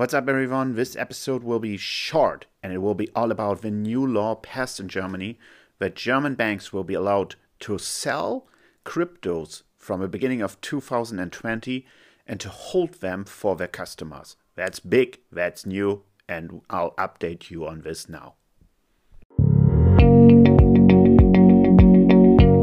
What's up, everyone? This episode will be short and it will be all about the new law passed in Germany that German banks will be allowed to sell cryptos from the beginning of 2020 and to hold them for their customers. That's big, that's new, and I'll update you on this now.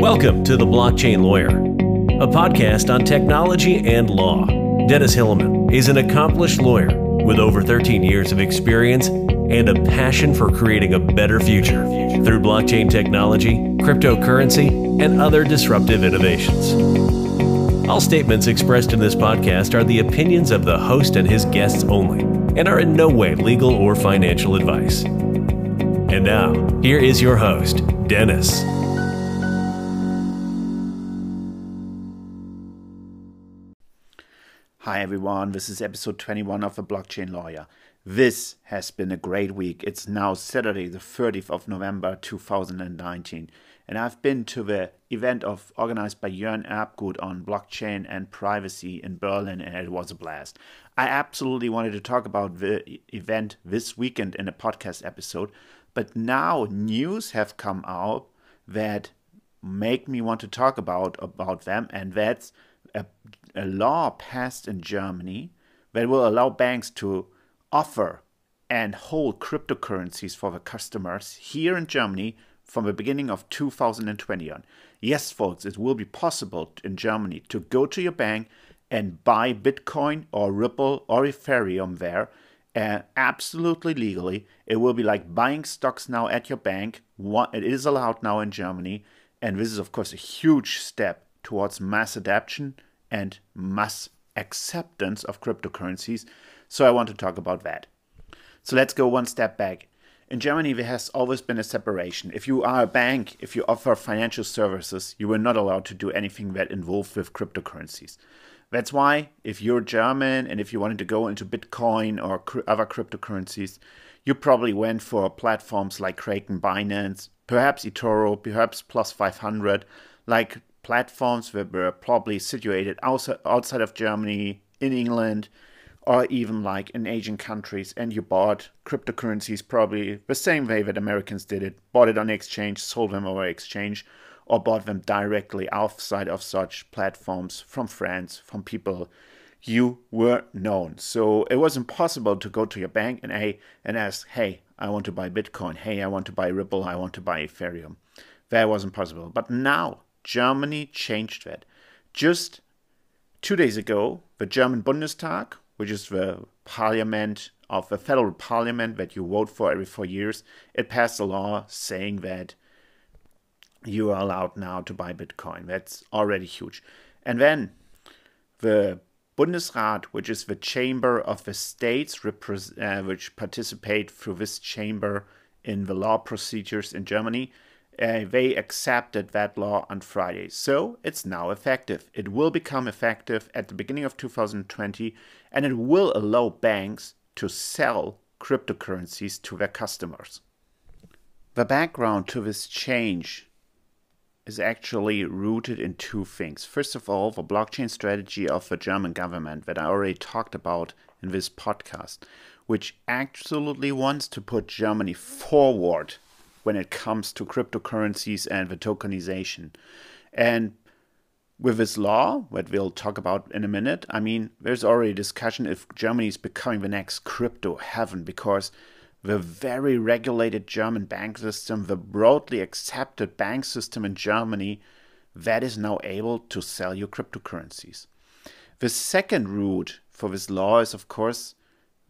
Welcome to The Blockchain Lawyer, a podcast on technology and law. Dennis Hillemann is an accomplished lawyer with over 13 years of experience and a passion for creating a better future through blockchain technology, cryptocurrency, and other disruptive innovations. All statements expressed in this podcast are the opinions of the host and his guests only and are in no way legal or financial advice. And now, here is your host, Dennis. Hi everyone, this is episode 21 of The Blockchain Lawyer. This has been a great week. It's now Saturday, the 30th of November 2019, and I've been to the event of organized by Jörn Erbguth on blockchain and privacy in Berlin, and it was a blast. I absolutely wanted to talk about the event this weekend in a podcast episode, but now news have come out that make me want to talk about about them, and that's a, a law passed in Germany that will allow banks to offer and hold cryptocurrencies for the customers here in Germany from the beginning of 2020 on. Yes, folks, it will be possible in Germany to go to your bank and buy Bitcoin or Ripple or Ethereum there uh, absolutely legally. It will be like buying stocks now at your bank. It is allowed now in Germany. And this is, of course, a huge step towards mass adoption and mass acceptance of cryptocurrencies. So I want to talk about that. So let's go one step back. In Germany, there has always been a separation. If you are a bank, if you offer financial services, you were not allowed to do anything that involved with cryptocurrencies. That's why, if you're German and if you wanted to go into Bitcoin or other cryptocurrencies, you probably went for platforms like Kraken, Binance, perhaps eToro, perhaps Plus 500, like platforms that were probably situated outside, outside of Germany, in England, or even like in Asian countries, and you bought cryptocurrencies probably the same way that Americans did it bought it on exchange, sold them over exchange, or bought them directly outside of such platforms from friends, from people you were known. So it was impossible to go to your bank and, hey, and ask, hey, I want to buy Bitcoin. Hey, I want to buy Ripple. I want to buy Ethereum. That wasn't possible. But now Germany changed that. Just two days ago, the German Bundestag, which is the parliament of the federal parliament that you vote for every four years, it passed a law saying that you are allowed now to buy Bitcoin. That's already huge. And then the Bundesrat, which is the chamber of the states uh, which participate through this chamber in the law procedures in Germany, uh, they accepted that law on Friday. So it's now effective. It will become effective at the beginning of 2020 and it will allow banks to sell cryptocurrencies to their customers. The background to this change is actually rooted in two things. First of all, the blockchain strategy of the German government that I already talked about in this podcast, which absolutely wants to put Germany forward when it comes to cryptocurrencies and the tokenization. And with this law, what we'll talk about in a minute, I mean, there's already discussion if Germany is becoming the next crypto heaven because the very regulated German bank system, the broadly accepted bank system in Germany, that is now able to sell you cryptocurrencies. The second route for this law is, of course,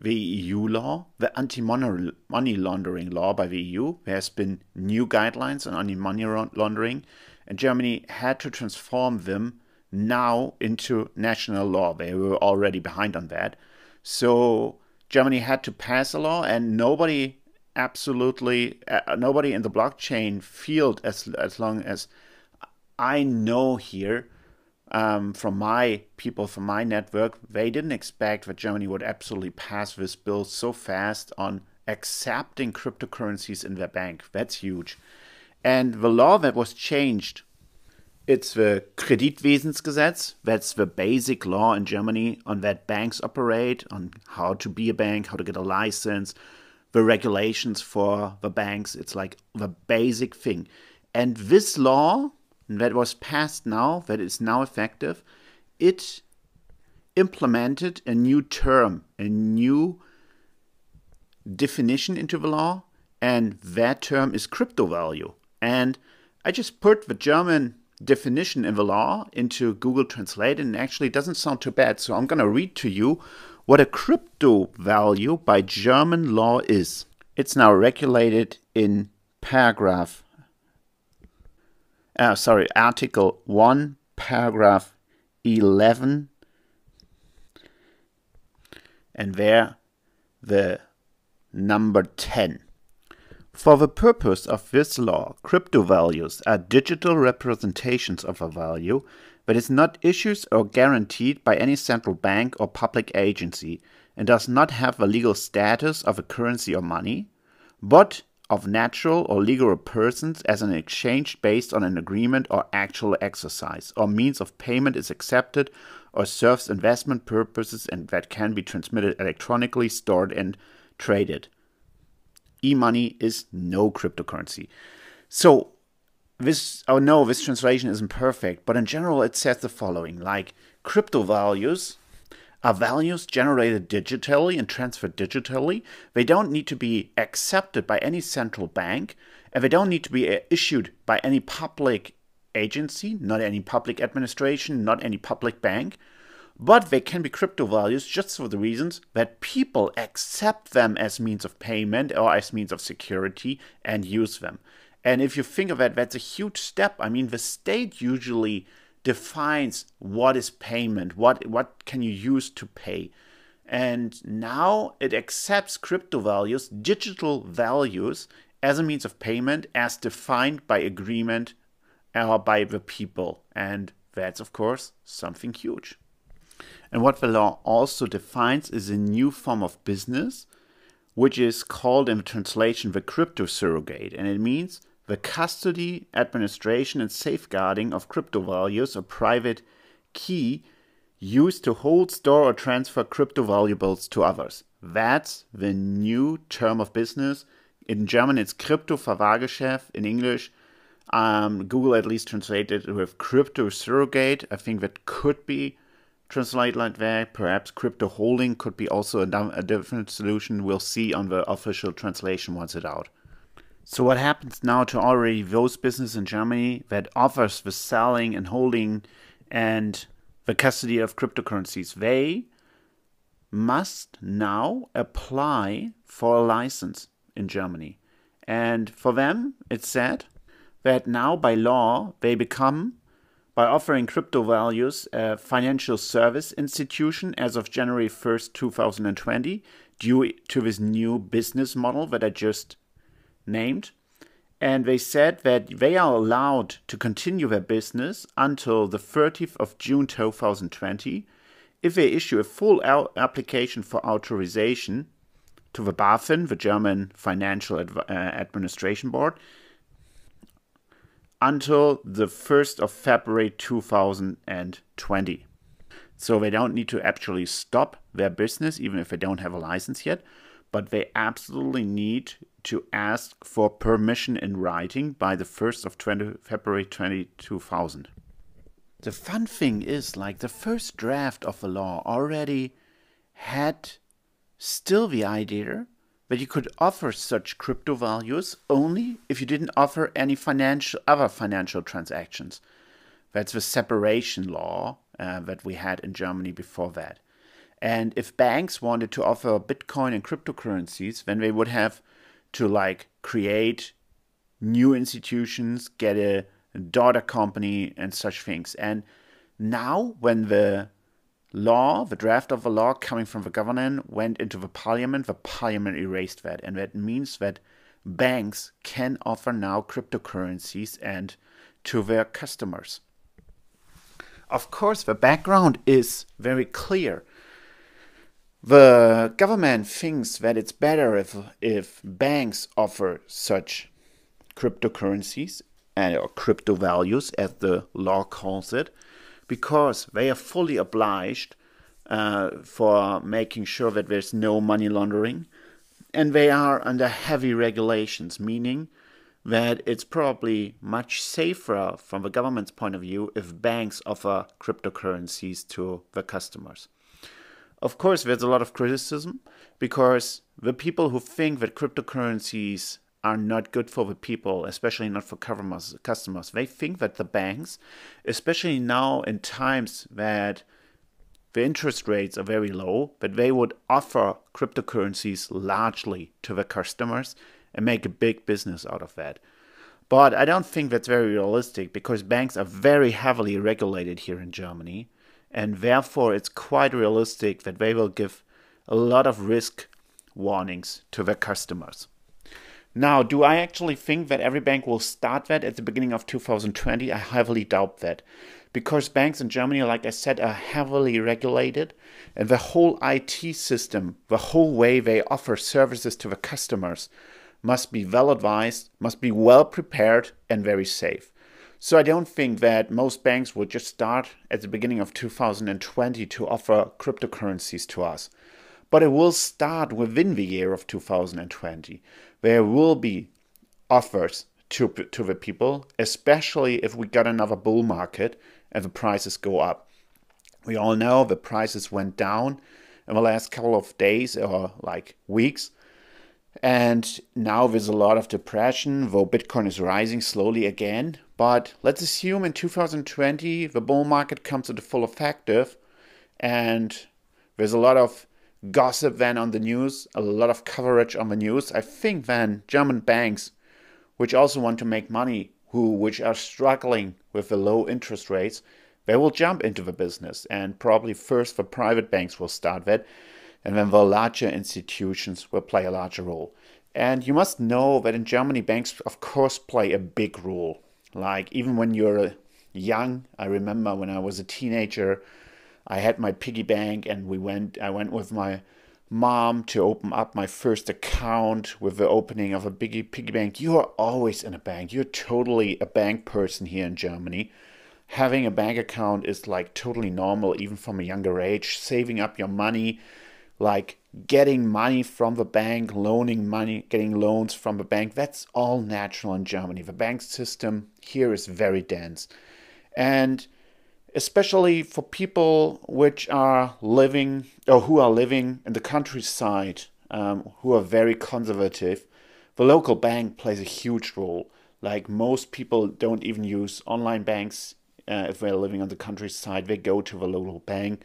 the EU law, the anti-money laundering law by the EU. There has been new guidelines on anti-money laundering, and Germany had to transform them now into national law. They were already behind on that. So Germany had to pass a law, and nobody absolutely uh, nobody in the blockchain field as as long as I know here um, from my people, from my network, they didn't expect that Germany would absolutely pass this bill so fast on accepting cryptocurrencies in their bank. That's huge. And the law that was changed It's the Kreditwesensgesetz. That's the basic law in Germany on that banks operate, on how to be a bank, how to get a license, the regulations for the banks. It's like the basic thing. And this law that was passed now, that is now effective, it implemented a new term, a new definition into the law, and that term is crypto value. And I just put the German definition in the law into Google Translate, and actually it doesn't sound too bad. So I'm going to read to you what a crypto value by German law is. It's now regulated in paragraph, uh, sorry, Article 1, paragraph 11. And there the number 10. For the purpose of this law, crypto values are digital representations of a value that is not issued or guaranteed by any central bank or public agency and does not have the legal status of a currency or money, but of natural or legal persons as an exchange based on an agreement or actual exercise, or means of payment is accepted or serves investment purposes and that can be transmitted electronically, stored, and traded e-money is no cryptocurrency. So this, oh no, this translation isn't perfect, but in general it says the following, like crypto values are values generated digitally and transferred digitally. They don't need to be accepted by any central bank, and they don't need to be uh, issued by any public agency, not any public administration, not any public bank but they can be crypto values just for the reasons that people accept them as means of payment or as means of security and use them. And if you think of it, that's a huge step. I mean, the state usually defines what is payment, what what can you use to pay. And now it accepts crypto values, digital values, as a means of payment as defined by agreement or by the people. And that's, of course, something huge. And what the law also defines is a new form of business, which is called in translation the crypto surrogate. And it means the custody, administration, and safeguarding of crypto values or private key used to hold, store, or transfer crypto valuables to others. That's the new term of business. In German, it's Kryptoverwahrgeschäft. In English, um, Google at least translated it with crypto surrogate. I think that could be translated like that. Perhaps crypto holding could be also a, a different solution. We'll see on the official translation once it's out. So what happens now to already those businesses in Germany that offers the selling and holding and the custody of cryptocurrencies? They must now apply for a license in Germany. And for them, it's said that now by law they become by offering crypto values a financial service institution as of January 1st, 2020, due to this new business model that I just named. And they said that they are allowed to continue their business until the 30th of June 2020 if they issue a full application for authorization to the BaFin, the German Financial uh, Administration Board, until the 1st of February 2020. So they don't need to actually stop their business, even if they don't have a license yet, but they absolutely need to ask for permission in writing by the 1st of 20, February 20, 2000. The fun thing is, like, the first draft of the law already had still the idea that you could offer such crypto values only if you didn't offer any financial other financial transactions. That's the separation law uh, that we had in Germany before that. And if banks wanted to offer Bitcoin and cryptocurrencies, then they would have to like create new institutions, get a daughter company, and such things. And now, when the law, the draft of the law coming from the government went into the parliament. The parliament erased that, and that means that banks can offer now cryptocurrencies and to their customers. Of course, the background is very clear. The government thinks that it's better if if banks offer such cryptocurrencies uh, or crypto values, as the law calls it, because they are fully obliged uh, for making sure that there's no money laundering, and they are under heavy regulations, meaning that it's probably much safer from the government's point of view if banks offer cryptocurrencies to the customers. Of course, there's a lot of criticism because the people who think that cryptocurrencies are not good for the people, especially not for customers, they think that the banks, especially now in times that the interest rates are very low, that they would offer cryptocurrencies largely to the customers and make a big business out of that. But I don't think that's very realistic because banks are very heavily regulated here in Germany, and therefore it's quite realistic that they will give a lot of risk warnings to their customers. Now, do I actually think that every bank will start that at the beginning of 2020? I heavily doubt that. Because banks in Germany, like I said, are heavily regulated, and the whole IT system, the whole way they offer services to the customers, must be well advised, must be well prepared, and very safe. So I don't think that most banks will just start at the beginning of 2020 to offer cryptocurrencies to us. But it will start within the year of 2020. There will be offers to, to the people, especially if we got another bull market and the prices go up. We all know the prices went down in the last couple of days or like weeks and now there's a lot of depression, though Bitcoin is rising slowly again. But let's assume in 2020 the bull market comes into full effective and there's a lot of gossip then on the news, a lot of coverage on the news. I think then German banks, which also want to make money, who which are struggling with the low interest rates, they will jump into the business and probably first the private banks will start that and then the larger institutions will play a larger role. And you must know that in Germany, banks, of course, play a big role. Like, even when you're young, I remember when I was a teenager, I had my piggy bank and we went, I went with my mom to open up my first account with the opening of a piggy piggy bank. You are always in a bank. You're totally a bank person here in Germany. Having a bank account is like totally normal, even from a younger age. Saving up your money, like getting money from the bank, loaning money, getting loans from the bank, that's all natural in Germany. The bank system here is very dense. And especially for people which are living or who are living in the countryside, um, who are very conservative, the local bank plays a huge role. Like most people don't even use online banks uh, if they're living on the countryside, they go to the local bank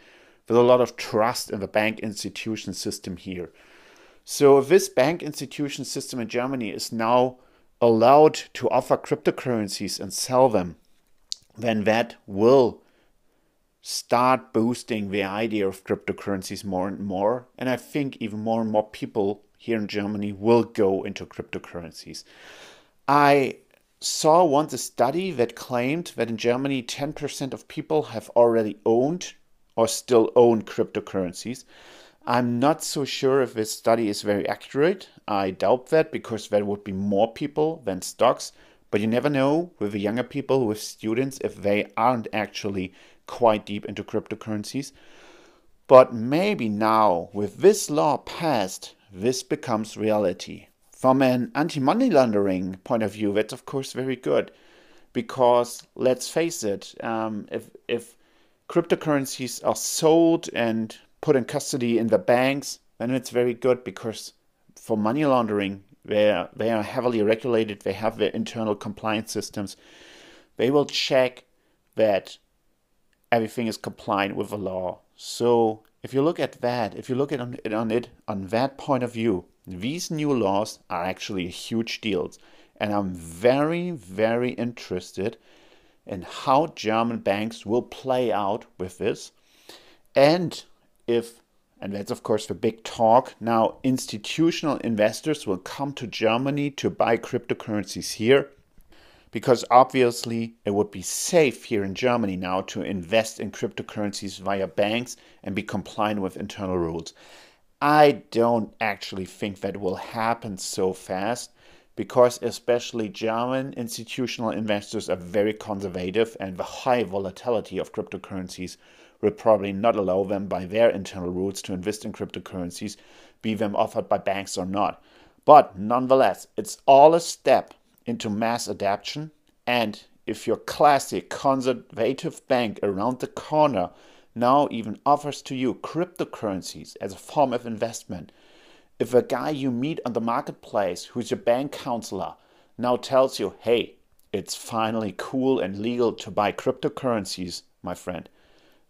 with a lot of trust in the bank institution system here. So this bank institution system in Germany is now allowed to offer cryptocurrencies and sell them, then that will start boosting the idea of cryptocurrencies more and more. And I think even more and more people here in Germany will go into cryptocurrencies. I saw once a study that claimed that in Germany 10% of people have already owned or still own cryptocurrencies. I'm not so sure if this study is very accurate. I doubt that because there would be more people than stocks. But you never know with the younger people, with students, if they aren't actually quite deep into cryptocurrencies. But maybe now, with this law passed, this becomes reality. From an anti money laundering point of view, that's of course very good. Because let's face it, um, if, if cryptocurrencies are sold and put in custody in the banks, then it's very good because for money laundering, they are, they are heavily regulated, they have their internal compliance systems. They will check that everything is compliant with the law. So if you look at that, if you look at it on it on that point of view, these new laws are actually huge deals. And I'm very, very interested and how German banks will play out with this. And if, and that's of course the big talk, now institutional investors will come to Germany to buy cryptocurrencies here because obviously it would be safe here in Germany now to invest in cryptocurrencies via banks and be compliant with internal rules. I don't actually think that will happen so fast because especially German institutional investors are very conservative and the high volatility of cryptocurrencies will probably not allow them by their internal rules to invest in cryptocurrencies, be them offered by banks or not. But nonetheless, it's all a step into mass adoption. And if your classic conservative bank around the corner now even offers to you cryptocurrencies as a form of investment, if a guy you meet on the marketplace who's your bank counselor now tells you, hey, it's finally cool and legal to buy cryptocurrencies, my friend,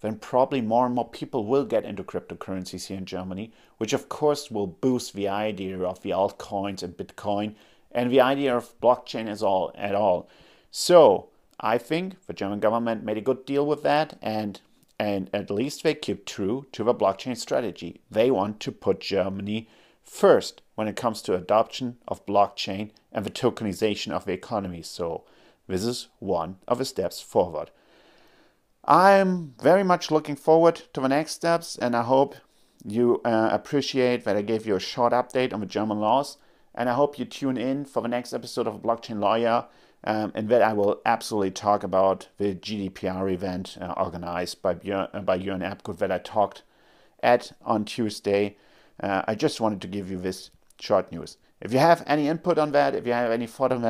then probably more and more people will get into cryptocurrencies here in Germany, which of course will boost the idea of the altcoins and Bitcoin and the idea of blockchain as all at all. So I think the German government made a good deal with that and and at least they keep true to the blockchain strategy. They want to put Germany first when it comes to adoption of blockchain and the tokenization of the economy. So this is one of the steps forward. I'm very much looking forward to the next steps, and I hope you uh, appreciate that I gave you a short update on the German laws. And I hope you tune in for the next episode of Blockchain Lawyer, um, in that I will absolutely talk about the GDPR event uh, organized by Björn, uh, by Jörn that I talked at on Tuesday. Uh, I just wanted to give you this short news. If you have any input on that, if you have any thought on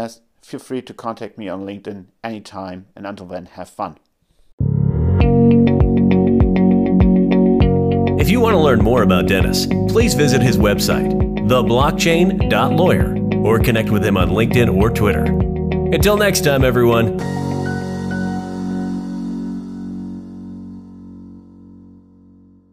feel free to contact me on LinkedIn anytime. And until then, have fun. If you want to learn more about Dennis, please visit his website, theblockchain.lawyer, or connect with him on LinkedIn or Twitter. Until next time, everyone.